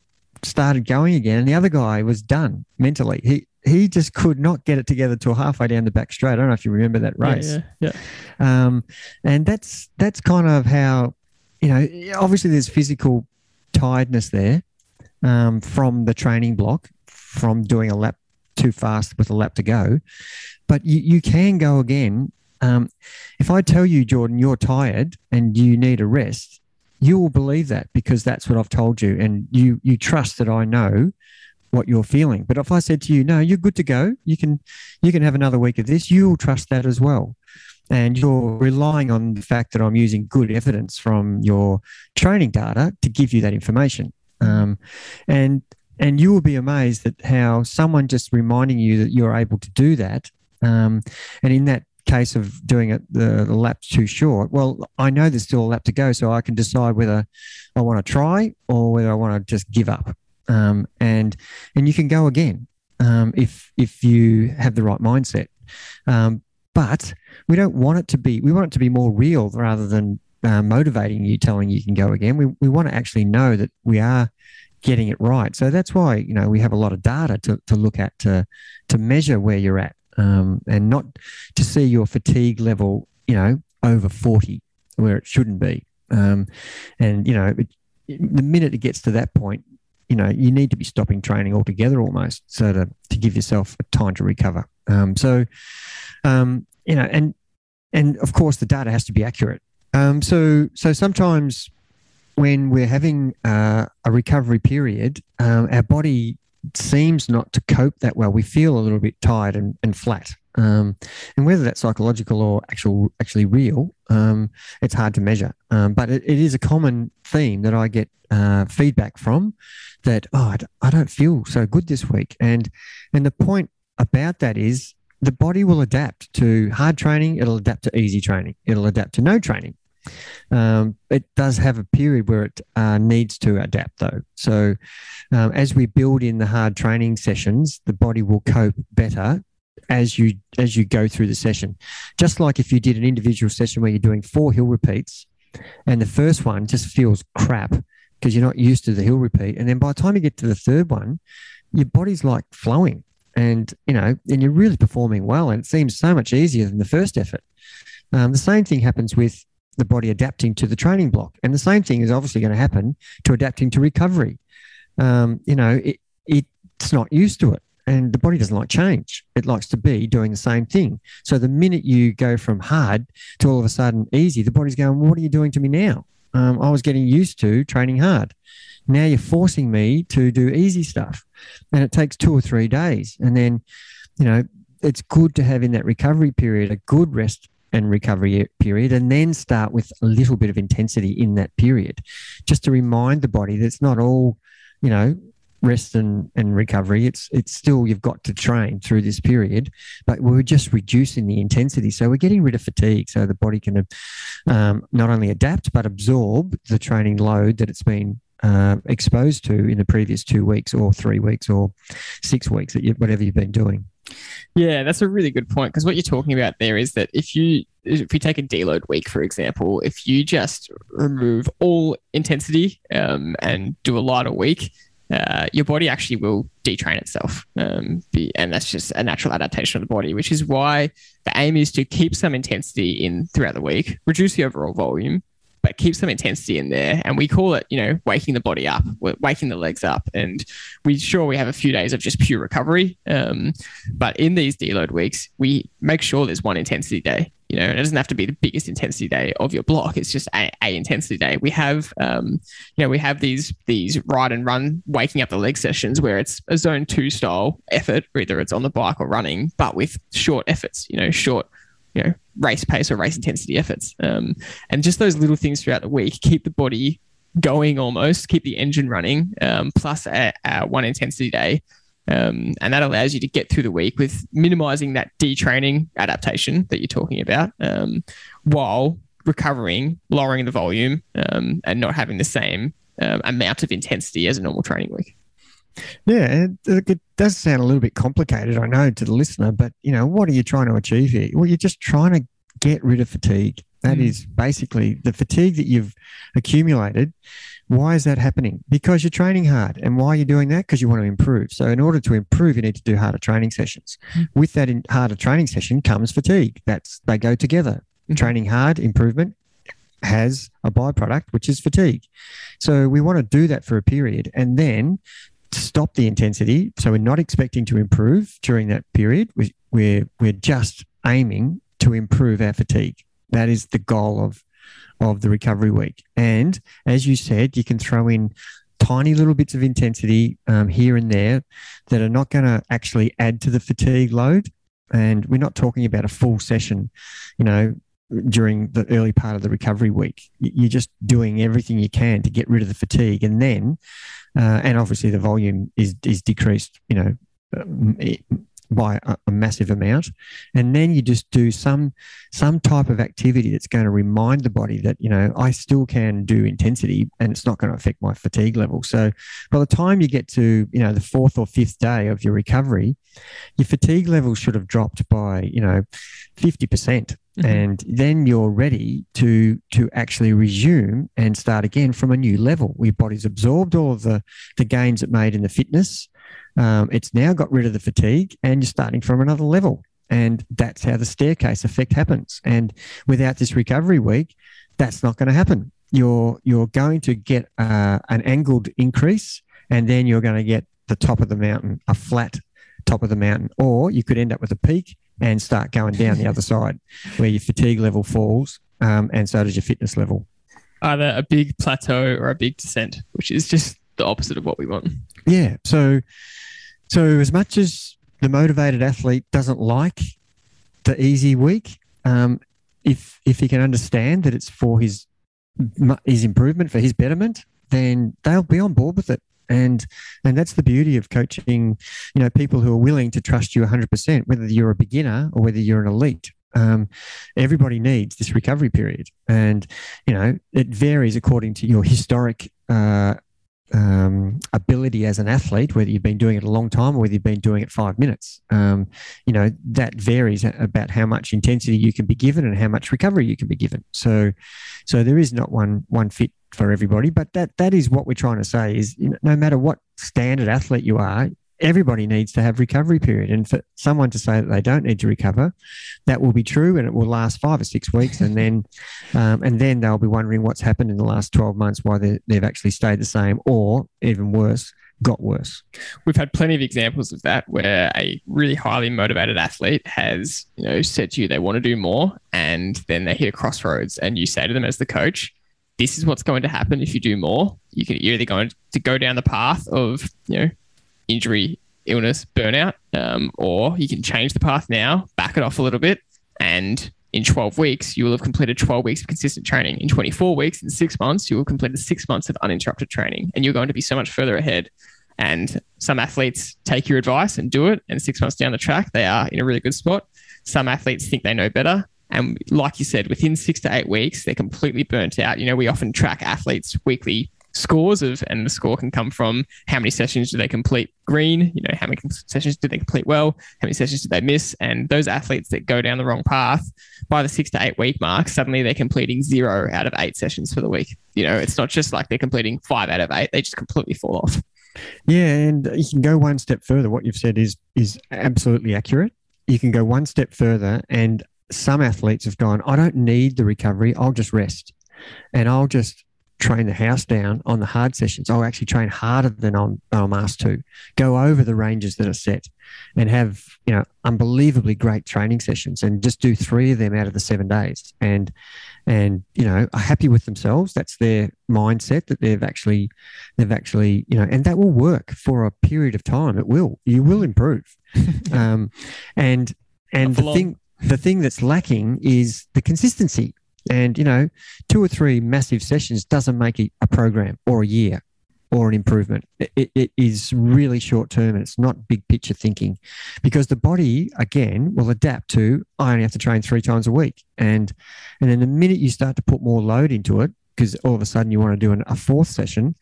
started going again. And the other guy was done mentally. He, he just could not get it together till halfway down the back straight. I don't know if you remember that race. Yeah, yeah, yeah. Um, and that's that's kind of how, you know, obviously there's physical tiredness there um, from the training block, from doing a lap too fast with a lap to go. But you, you can go again. Um, if I tell you, Jordan, you're tired and you need a rest, you will believe that because that's what I've told you, and you you trust that I know what you're feeling. But if I said to you, no, you're good to go, you can you can have another week of this, you'll trust that as well. And you're relying on the fact that I'm using good evidence from your training data to give you that information. Um, and and you will be amazed at how someone just reminding you that you're able to do that um, and in that case of doing it the, the lap's too short well i know there's still a lap to go so i can decide whether i want to try or whether i want to just give up. Um, and and you can go again um, if if you have the right mindset. Um, but we don't want it to be we want it to be more real rather than uh, motivating you telling you can go again. We, we want to actually know that we are getting it right. So that's why you know we have a lot of data to, to look at to to measure where you're at, um, and not to see your fatigue level, you know, over forty where it shouldn't be. Um, and you know, it, the minute it gets to that point, you know, you need to be stopping training altogether almost, so to to give yourself a time to recover. Um, so, um, you know, and and of course the data has to be accurate. Um, so so sometimes when we're having uh, a recovery period, um, our body seems not to cope that well. We feel a little bit tired and, and flat. Um, and whether that's psychological or actual, actually real, um, it's hard to measure. Um, but it, it is a common theme that I get uh, feedback from that, oh, don't feel so good this week. And, and the point about that is the body will adapt to hard training, it'll adapt to easy training, it'll adapt to no training. Um, it does have a period where it uh, needs to adapt, though. So, um, as we build in the hard training sessions, the body will cope better as you as you go through the session. Just like if you did an individual session where you're doing four hill repeats, and the first one just feels crap because you're not used to the hill repeat, and then by the time you get to the third one, your body's like flowing, and you know, and you're really performing well, and it seems so much easier than the first effort. Um, the same thing happens with the body adapting to the training block. And the same thing is obviously going to happen to adapting to recovery. Um, you know, it, it's not used to it. And the body doesn't like change. It likes to be doing the same thing. So the minute you go from hard to all of a sudden easy, the body's going, What are you doing to me now? Um, I was getting used to training hard. Now you're forcing me to do easy stuff. And it takes two or three days. And then, you know, it's good to have in that recovery period a good rest and recovery period, and then start with a little bit of intensity in that period, just to remind the body that it's not all, you know, rest and, and recovery. It's it's still you've got to train through this period, but we're just reducing the intensity. So we're getting rid of fatigue, so the body can um, not only adapt but absorb the training load that it's been uh, exposed to in the previous two weeks or three weeks or six weeks whatever you've been doing. Yeah, that's a really good point because what you're talking about there is that if you if we take a deload week for example, if you just remove all intensity um, and do a lighter week, uh, your body actually will detrain itself, um, be, and that's just a natural adaptation of the body. Which is why the aim is to keep some intensity in throughout the week, reduce the overall volume, but keep some intensity in there. And we call it, you know, waking the body up, waking the legs up. And we sure we have a few days of just pure recovery. Um, but in these deload weeks, we make sure there's one intensity day. You know, and it doesn't have to be the biggest intensity day of your block. It's just a, a intensity day. We have, um, you know, we have these these ride and run, waking up the leg sessions where it's a zone two style effort, whether it's on the bike or running, but with short efforts. You know, short you know race pace or race intensity efforts. Um, and just those little things throughout the week keep the body going almost keep the engine running um, plus a, a, one intensity day. Um, and that allows you to get through the week with minimizing that detraining adaptation that you're talking about um, while recovering lowering the volume um, and not having the same um, amount of intensity as a normal training week yeah, it, it, does sound a little bit complicated, I know, to the listener, but you know, what are you trying to achieve here? Well, you're just trying to get rid of fatigue. That mm. is basically the fatigue that you've accumulated. Why is that happening? Because you're training hard. And why are you doing that? Because you want to improve. So, in order to improve, you need to do harder training sessions. Mm. With that in, harder training session comes fatigue. That's they go together. Mm. Training hard, improvement has a byproduct, which is fatigue. So, we want to do that for a period. And then stop the intensity. So we're not expecting to improve during that period. We, we're, we're just aiming to improve our fatigue. That is the goal of, of the recovery week. And as you said, you can throw in tiny little bits of intensity um, here and there that are not going to actually add to the fatigue load. And we're not talking about a full session, you know, during the early part of the recovery week. You're just doing everything you can to get rid of the fatigue. And then uh, and obviously the volume is is decreased, you know, um, by a, a, massive amount, and then you just do some some type of activity that's going to remind the body that you know I still can do intensity, and it's not going to affect my fatigue level. So by the time you get to you know the fourth or fifth day of your recovery, your fatigue level should have dropped by you know fifty percent Mm-hmm. and then you're ready to to actually resume and start again from a new level. Your body's absorbed all of the the gains it made in the fitness. Um, it's now got rid of the fatigue, and you're starting from another level. And that's how the staircase effect happens. And without this recovery week, that's not going to happen. You're you're going to get uh, an angled increase, and then you're going to get the top of the mountain, a flat top of the mountain, or you could end up with a peak and start going down the other side where your fatigue level falls um, and so does your fitness level. Either a big plateau or a big descent, which is just the opposite of what we want. Yeah. So, so as much as the motivated athlete doesn't like the easy week. Um, if if he can understand that it's for his his improvement, for his betterment, then they'll be on board with it. And and that's the beauty of coaching. You know, people who are willing to trust you 100%, whether you're a beginner or whether you're an elite. Um, everybody needs this recovery period, and you know it varies according to your historic uh, um, ability as an athlete, whether you've been doing it a long time or whether you've been doing it five minutes. Um, you know, that varies about how much intensity you can be given and how much recovery you can be given. So, so there is not one one fit for everybody, but that that is what we're trying to say is you know, no matter what standard athlete you are, everybody needs to have recovery period. And for someone to say that they don't need to recover, that will be true, and it will last five or six weeks, and then um, and then they'll be wondering what's happened in the last twelve months, why they've actually stayed the same, or even worse, got worse. We've had plenty of examples of that where a really highly motivated athlete has, you know, said to you they want to do more and then they hit a crossroads and you say to them as the coach, this is what's going to happen if you do more. You can you're either going to go down the path of, you know, injury, illness, burnout, um, or you can change the path now, back it off a little bit, and in 12 weeks, you will have completed 12 weeks of consistent training. In 24 weeks, in six months, you will have completed six months of uninterrupted training, and you're going to be so much further ahead. And some athletes take your advice and do it, and six months down the track, they are in a really good spot. Some athletes think they know better. And like you said, within six to eight weeks, they're completely burnt out. You know, we often track athletes weekly scores of, and the score can come from how many sessions do they complete green, you know, how many sessions do they complete well, how many sessions do they miss, and those athletes that go down the wrong path by the six to eight week mark, suddenly they're completing zero out of eight sessions for the week. You know, it's not just like they're completing five out of eight; they just completely fall off. Yeah, and you can go one step further. What you've said is is absolutely accurate. You can go one step further, and some athletes have gone, I don't need the recovery. I'll just rest and I'll just train the house down on the hard sessions. I'll actually train harder than I'm, I'm asked to. Go over the ranges that are set, and have you know unbelievably great training sessions, and just do three of them out of the seven days, and and you know are happy with themselves. That's their mindset that they've actually they've actually you know, and that will work for a period of time. It will. You will improve, um, and and the thing the thing that's lacking is the consistency and, you know, two or three massive sessions doesn't make it a program or a year or an improvement. It, it is really short term and it's not big picture thinking because the body, again, will adapt to I only have to train three times a week. And, and then the minute you start to put more load into it, because all of a sudden you want to do an, a fourth session,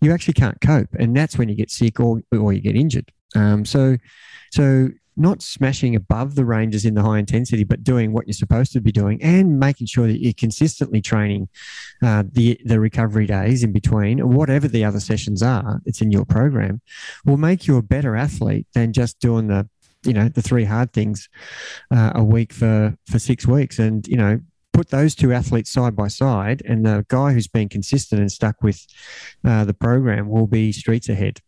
you actually can't cope. And that's when you get sick or, or you get injured. Um, so, so not smashing above the ranges in the high intensity, but doing what you're supposed to be doing and making sure that you're consistently training uh, the the recovery days in between, whatever the other sessions are, it's in your program, will make you a better athlete than just doing the you know the three hard things uh, a week for for six weeks, and you know put those two athletes side by side, and the guy who's been consistent and stuck with uh, the program will be streets ahead.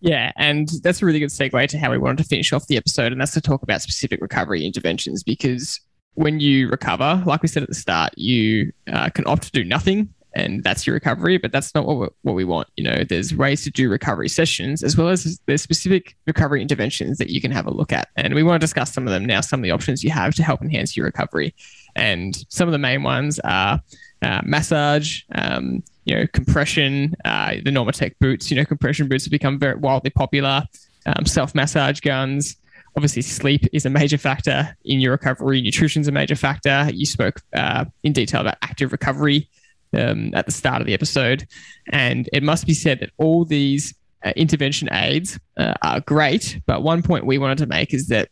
Yeah, and that's a really good segue to how we wanted to finish off the episode, and that's to talk about specific recovery interventions because when you recover, like we said at the start, you uh, can opt to do nothing and that's your recovery, but that's not what what we want. You know, there's ways to do recovery sessions as well as there's specific recovery interventions that you can have a look at. And we want to discuss some of them now, some of the options you have to help enhance your recovery. And some of the main ones are uh, massage, um, you know, compression, uh, the Normatec boots, you know, compression boots have become very wildly popular, um, self massage guns. Obviously, sleep is a major factor in your recovery. Nutrition is a major factor. You spoke uh, in detail about active recovery um, at the start of the episode. And it must be said that all these uh, intervention aids uh, are great. But one point we wanted to make is that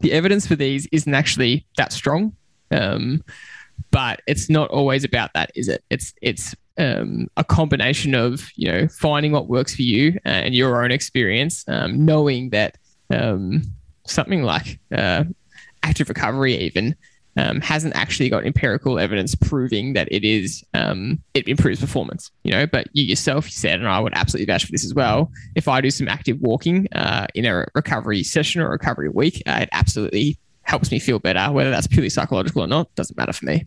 the evidence for these isn't actually that strong. Um, but it's not always about that, is it? It's it's um, a combination of you know finding what works for you and your own experience, um, knowing that um, something like uh, active recovery even um, hasn't actually got empirical evidence proving that it is um, it improves performance. You know, but you yourself you said, and I would absolutely vouch for this as well. If I do some active walking uh, in a recovery session or recovery week, uh, it absolutely helps me feel better. Whether that's purely psychological or not doesn't matter for me.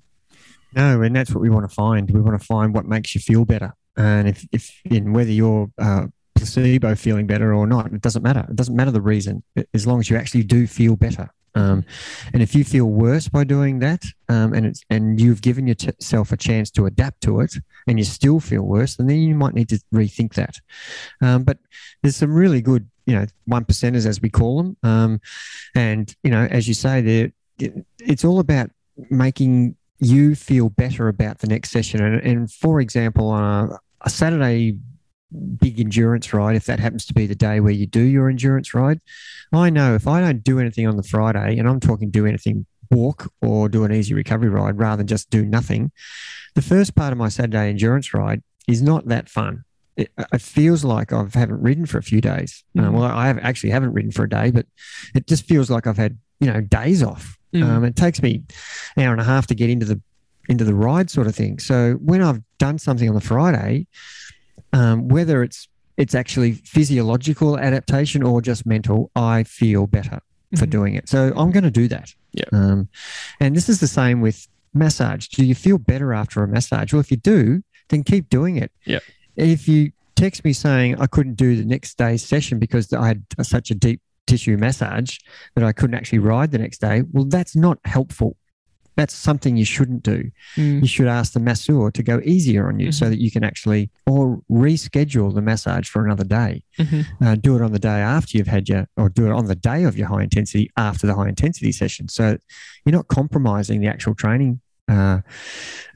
No, and that's what we want to find. We want to find what makes you feel better. And if, if in whether you're uh, placebo feeling better or not, it doesn't matter. It doesn't matter the reason, as long as you actually do feel better. Um, and if you feel worse by doing that, um, and it's and you've given yourself a chance to adapt to it, and you still feel worse, then you might need to rethink that. Um, but there's some really good, you know, one percenters as we call them, um, and you know, as you say, there, it's all about making you feel better about the next session. And, and for example, on a, a Saturday big endurance ride, if that happens to be the day where you do your endurance ride, I know if I don't do anything on the Friday, and I'm talking do anything walk or do an easy recovery ride rather than just do nothing, the first part of my Saturday endurance ride is not that fun. It, it feels like I haven't ridden for a few days. Mm-hmm. Um, well, I have actually haven't ridden for a day, but it just feels like I've had you know days off. Mm-hmm. Um, it takes me an hour and a half to get into the into the ride sort of thing. So when I've done something on the Friday, um, whether it's it's actually physiological adaptation or just mental, I feel better for mm-hmm. doing it. So I'm going to do that. Yeah. Um, and this is the same with massage. Do you feel better after a massage? Well, if you do, then keep doing it. Yeah. If you text me saying I couldn't do the next day's session because I had such a deep tissue massage that I couldn't actually ride the next day, well, that's not helpful that's something you shouldn't do. Mm. You should ask the masseur to go easier on you mm-hmm. so that you can actually or reschedule the massage for another day. Mm-hmm. Uh, do it on the day after you've had your, or do it on the day of your high intensity after the high intensity session. So you're not compromising the actual training uh,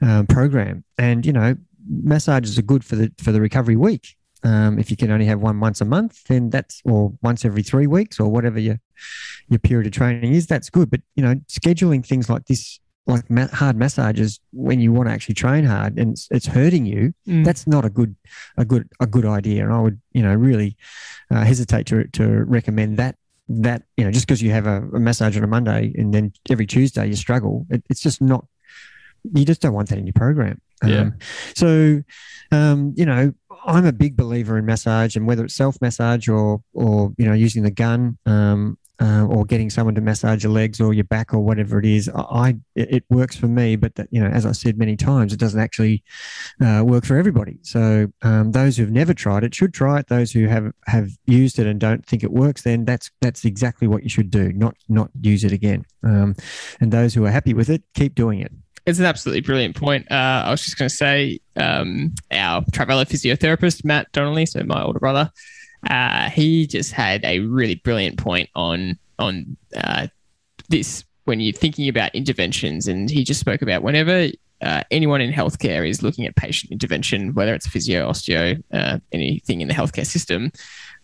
uh, program. And you know, massages are good for the for the recovery week. Um, if you can only have one once a month, then that's or once every three weeks or whatever your your period of training is. That's good. But you know, scheduling things like this like ma- hard massages when you want to actually train hard and it's, it's hurting you mm. that's not a good a good a good idea and i would you know really uh, hesitate to to recommend that that you know just because you have a, a, massage on a monday and then every tuesday you struggle it, it's just not you just don't want that in your program yeah. Um, so um, you know i'm a big believer in massage and whether it's self massage or or you know using the gun um, uh, or getting someone to massage your legs or your back or whatever it is. I it works for me, but that, you know, as I said many times, it doesn't actually uh, work for everybody. So um, those who've never tried it should try it. Those who have have used it and don't think it works, then that's that's exactly what you should do. Not not use it again. Um, and those who are happy with it, keep doing it. It's an absolutely brilliant point. Uh, I was just going to say, um, our Trivelo physiotherapist Matt Donnelly, so my older brother, uh, he just had a really brilliant point on on uh, this when you're thinking about interventions, and he just spoke about whenever uh, anyone in healthcare is looking at patient intervention, whether it's physio, osteo, uh, anything in the healthcare system,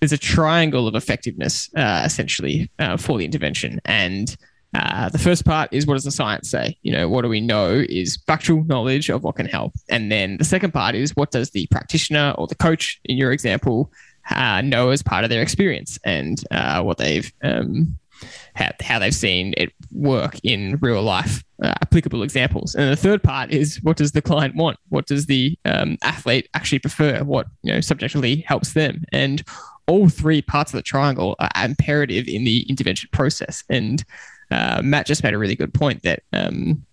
there's a triangle of effectiveness uh, essentially uh, for the intervention. And uh, the first part is what does the science say? You know, what do we know is factual knowledge of what can help. And then the second part is what does the practitioner or the coach, in your example, uh, know as part of their experience and uh, what they've um, how, how they've seen it work in real life uh, applicable examples. And the third part is what does the client want? What does the um, athlete actually prefer? What you know subjectively helps them? And all three parts of the triangle are imperative in the intervention process. And uh, Matt just made a really good point that um,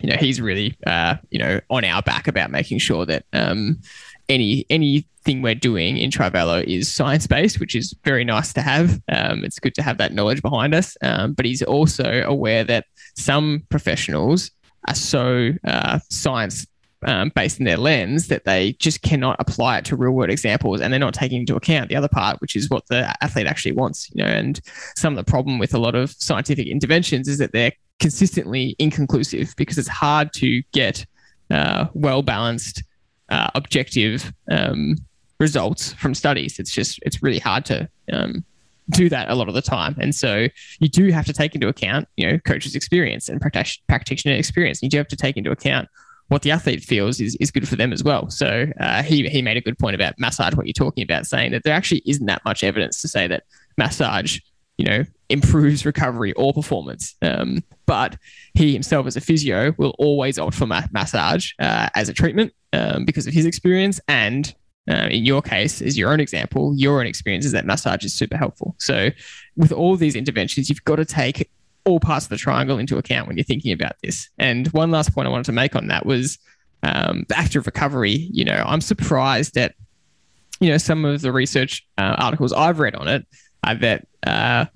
you know he's really uh, you know on our back about making sure that um, any anything we're doing in Trivelo is science based, which is very nice to have. Um, it's good to have that knowledge behind us. Um, but he's also aware that some professionals are so uh, science um, based in their lens that they just cannot apply it to real world examples and they're not taking into account the other part which is what the athlete actually wants you know and some of the problem with a lot of scientific interventions is that they're consistently inconclusive because it's hard to get uh, well balanced uh, objective um, results from studies. It's just it's really hard to um, do that a lot of the time, and so you do have to take into account you know coaches' experience and practitioner experience. You do have to take into account what the athlete feels is, is good for them as well. So uh, he he made a good point about massage. What you're talking about, saying that there actually isn't that much evidence to say that massage you know, improves recovery or performance. Um, but he himself, as a physio, will always opt for ma- massage uh, as a treatment um, because of his experience. And uh, in your case, as your own example, your own experience is that massage is super helpful. So, with all these interventions, you've got to take all parts of the triangle into account when you're thinking about this. And one last point I wanted to make on that was um, the active recovery. You know, I'm surprised that, you know, some of the research uh, articles I've read on it that uh,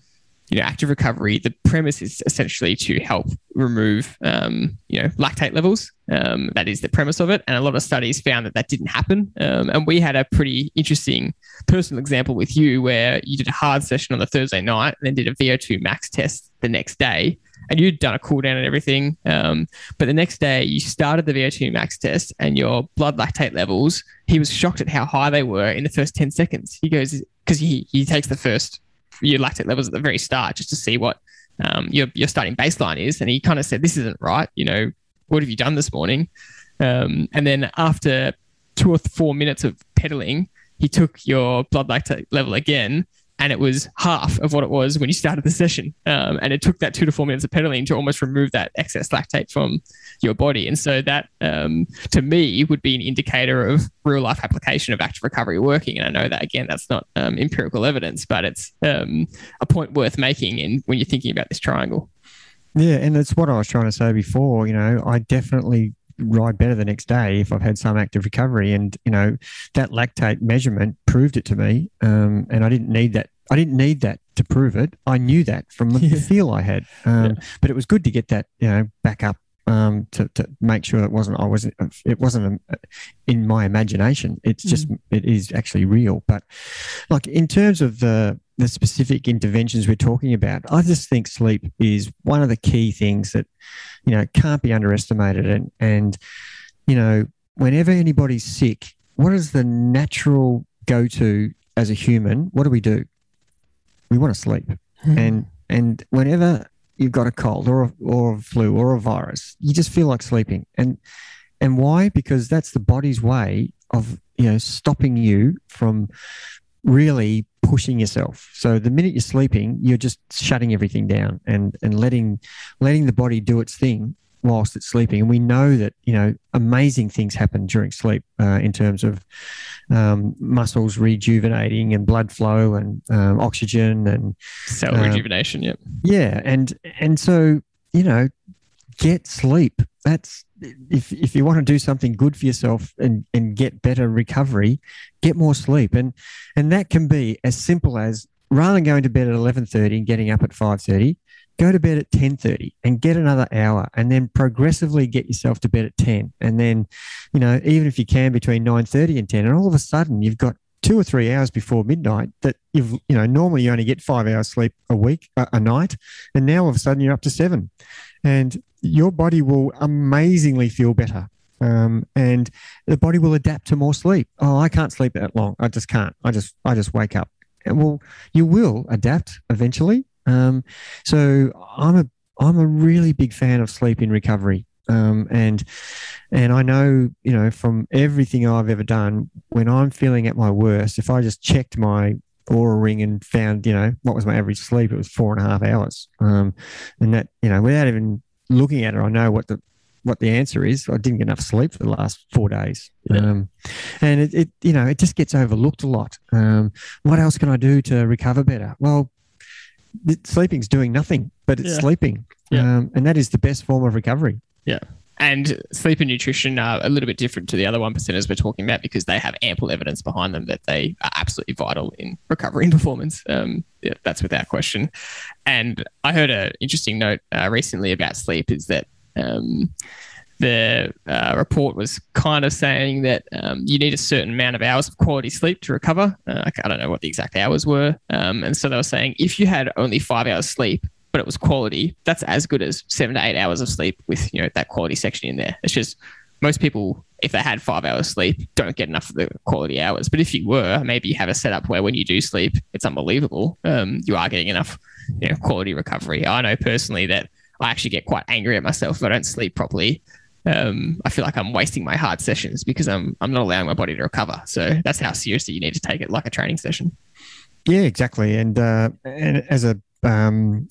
you know, active recovery, the premise is essentially to help remove, um, you know, lactate levels. Um, that is the premise of it. And a lot of studies found that that didn't happen. Um, and we had a pretty interesting personal example with you where you did a hard session on the Thursday night and then did a VO2 max test the next day. And you'd done a cool down and everything. Um, but the next day, you started the VO2 max test and your blood lactate levels, he was shocked at how high they were in the first 10 seconds. He goes, because he, he takes the first your lactate levels at the very start just to see what um, your your starting baseline is. And he kind of said, "This isn't right. You know, what have you done this morning?" Um, and then after two or four minutes of pedaling, he took your blood lactate level again and it was half of what it was when you started the session. Um, and it took that two to four minutes of pedaling to almost remove that excess lactate from your body. And so that, um, to me, would be an indicator of real life application of active recovery working. And I know that again, that's not um, empirical evidence, but it's um, a point worth making in when you're thinking about this triangle. Yeah, and it's what I was trying to say before. You know, I definitely ride better the next day if I've had some active recovery. And you know that lactate measurement proved it to me, um, and I didn't need that. I didn't need that to prove it. I knew that from the, yeah. feel I had. Um, yeah. But it was good to get that you know back up um, to, to make sure it wasn't I wasn't it wasn't a, in my imagination. It's just mm. it is actually real. But like in terms of the the specific interventions we're talking about, I just think sleep is one of the key things that you know can't be underestimated. And and you know whenever anybody's sick, what is the natural go to as a human? What do we do? We want to sleep. Mm. And and whenever you've got a cold or a, or a flu or a virus, you just feel like sleeping. And and why? Because that's the body's way of you know stopping you from really pushing yourself. So the minute you're sleeping, you're just shutting everything down and and letting letting the body do its thing whilst it's sleeping. And we know that, you know, amazing things happen during sleep uh, in terms of um, muscles rejuvenating and blood flow and um, oxygen and cell uh, rejuvenation. Yep. Yeah. And, and so, you know, get sleep. That's if, if you want to do something good for yourself and, and get better recovery, get more sleep. And, and that can be as simple as rather than going to bed at 11.30 and getting up at 5.30, go to bed at 10.30 and get another hour and then progressively get yourself to bed at 10 and then you know even if you can between 9.30 and 10 and all of a sudden you've got two or three hours before midnight that you've you know normally you only get five hours sleep a week a, a night and now all of a sudden you're up to seven and your body will amazingly feel better. Um, and the body will adapt to more sleep. Oh i can't sleep that long. I just can't. I just i just wake up. And well you will adapt eventually. Um, so I'm a I'm a really big fan of sleep in recovery. Um, and and I know you know from everything I've ever done, when I'm feeling at my worst, if I just checked my Oura ring and found you know what was my average sleep, it was four and a half hours. Um, and that you know without even looking at it, I know what the what the answer is. I didn't get enough sleep for the last four days, yeah. um, and it, it, you know it just gets overlooked a lot. Um, what else can I do to recover better? Well, sleeping's doing nothing, but it's yeah. sleeping. Yeah. Um, and that is the best form of recovery. Yeah. And sleep and nutrition are a little bit different to the other one percenters we're talking about because they have ample evidence behind them that they are absolutely vital in recovery and performance. Um, yeah, that's without question. And I heard an interesting note uh, recently about sleep is that um, the uh, report was kind of saying that um, you need a certain amount of hours of quality sleep to recover. Uh, I don't know what the exact hours were. Um, and so they were saying if you had only five hours sleep, but it was quality, that's as good as seven to eight hours of sleep with you know that quality section in there. It's just most people, if they had five hours sleep, don't get enough of the quality hours. But if you were, maybe you have a setup where when you do sleep, it's unbelievable. Um, you are getting enough you know, quality recovery. I know personally that I actually get quite angry at myself if I don't sleep properly um, I feel like I'm wasting my hard sessions because I'm I'm not allowing my body to recover. So that's how seriously you need to take it, like a training session. Yeah, exactly. And uh, and as a um,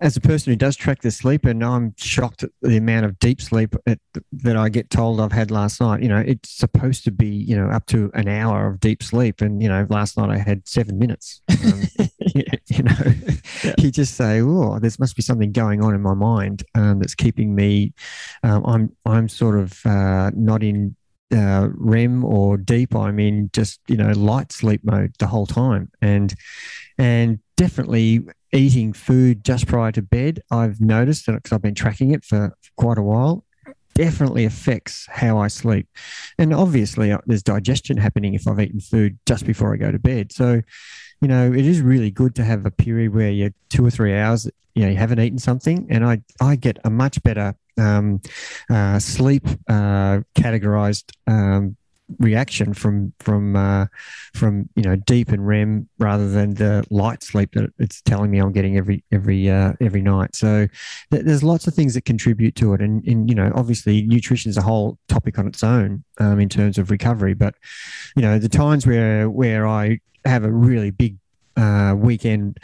as a person who does track their sleep, and I'm shocked at the amount of deep sleep at, that I get told I've had last night. You know, it's supposed to be you know up to an hour of deep sleep, and you know, last night I had seven minutes. Um, you know, yeah. you just say, "Oh, there must be something going on in my mind um, that's keeping me." Um, I'm I'm sort of uh, not in uh, REM or deep. I'm in just you know light sleep mode the whole time, and and definitely eating food just prior to bed. I've noticed that because I've been tracking it for quite a while definitely affects how I sleep. And obviously, uh, there's digestion happening if I've eaten food just before I go to bed. So, you know, it is really good to have a period where you're two or three hours, you know, you haven't eaten something. And I, I get a much better um, uh, sleep uh, categorized um, reaction from from uh, from you know deep and REM rather than the light sleep that it's telling me I'm getting every every uh, every night. So th- there's lots of things that contribute to it, and, and you know obviously nutrition is a whole topic on its own um, in terms of recovery. But you know the times where where I have a really big uh, weekend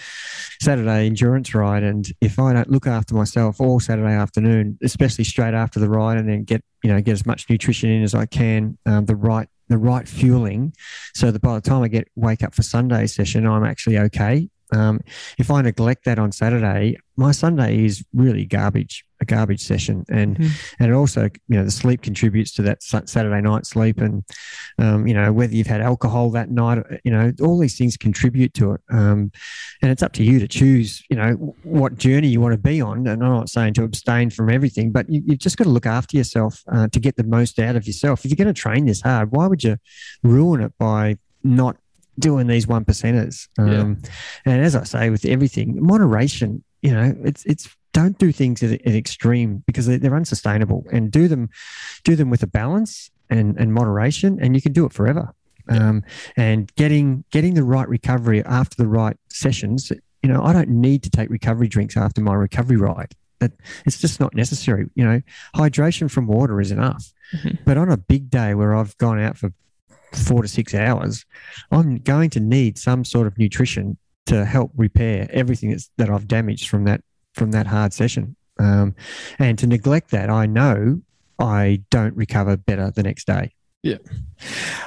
Saturday endurance ride, and if I don't look after myself all Saturday afternoon, especially straight after the ride, and then get you know get as much nutrition in as I can, um, the right the right fueling, so that by the time I get wake up for Sunday session, I'm actually okay. Um, if I neglect that on Saturday, my Sunday is really garbage, a garbage session, and mm. and it also, you know, the sleep contributes to that Saturday night sleep, and um, you know whether you've had alcohol that night, you know, all these things contribute to it, um, and it's up to you to choose, you know, what journey you want to be on. And I'm not saying to abstain from everything, but you, have just got to look after yourself uh, to get the most out of yourself. If you're going to train this hard, why would you ruin it by not doing these one percenters. Um, yeah. And as I say, with everything, moderation. You know, it's it's don't do things at, at extreme because they're, they're, unsustainable, and do them do them with a balance and and moderation, and you can do it forever. Yeah. Um, and getting getting the right recovery after the right sessions. You know, I don't need to take recovery drinks after my recovery ride. That it's just not necessary. You know, hydration from water is enough. Mm-hmm. But on a big day where I've gone out for four to six hours, I'm going to need some sort of nutrition to help repair everything that's, that I've damaged from that from that hard session. Um, and to neglect that, I know I don't recover better the next day. Yeah,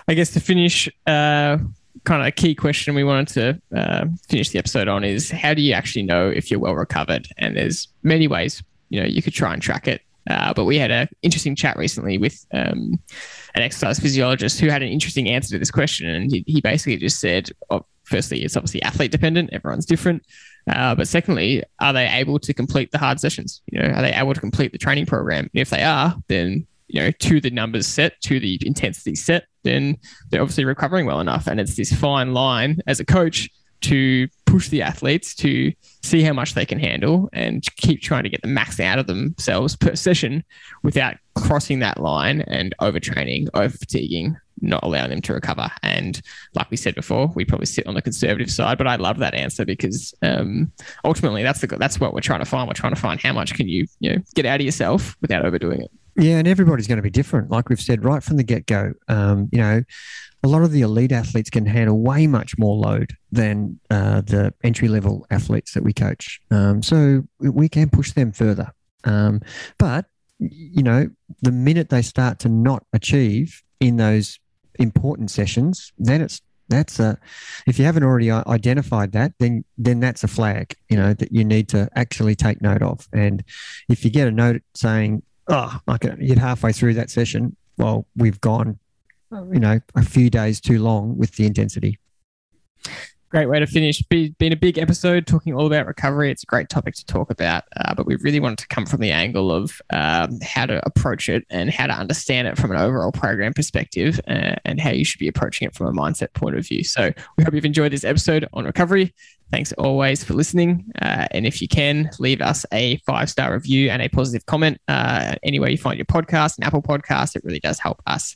I guess to finish, uh, kind of a key question we wanted to uh, finish the episode on is how do you actually know if you're well recovered? And there's many ways you know you could try and track it. Uh, but we had an interesting chat recently with um, an exercise physiologist who had an interesting answer to this question. And he, he basically just said, oh, firstly, it's obviously athlete dependent, everyone's different. Uh, but secondly, are they able to complete the hard sessions? You know, are they able to complete the training program? And if they are, then you know, to the numbers set, to the intensity set, then they're obviously recovering well enough. And it's this fine line as a coach to push the athletes to see how much they can handle and keep trying to get the max out of themselves per session without crossing that line and overtraining, over fatiguing, not allowing them to recover. And like we said before, we probably sit on the conservative side, but I love that answer because um, ultimately that's the that's what we're trying to find. We're trying to find how much can you you know get out of yourself without overdoing it. Yeah, and everybody's going to be different. Like we've said right from the get go, um, you know, a lot of the elite athletes can handle way much more load than uh, the entry level athletes that we coach. Um, so we can push them further. Um, but, you know, the minute they start to not achieve in those important sessions, then it's that's a if you haven't already identified that then then that's a flag you know that you need to actually take note of and if you get a note saying oh i can get halfway through that session well we've gone you know, a few days too long with the intensity. Great way to finish. Be, been a big episode talking all about recovery. It's a great topic to talk about, uh, but we really wanted to come from the angle of um, how to approach it and how to understand it from an overall program perspective uh, and how you should be approaching it from a mindset point of view. So we hope you've enjoyed this episode on recovery. Thanks always for listening. Uh, and if you can, leave us a five star review and a positive comment uh, anywhere you find your podcast, an Apple podcast. It really does help us.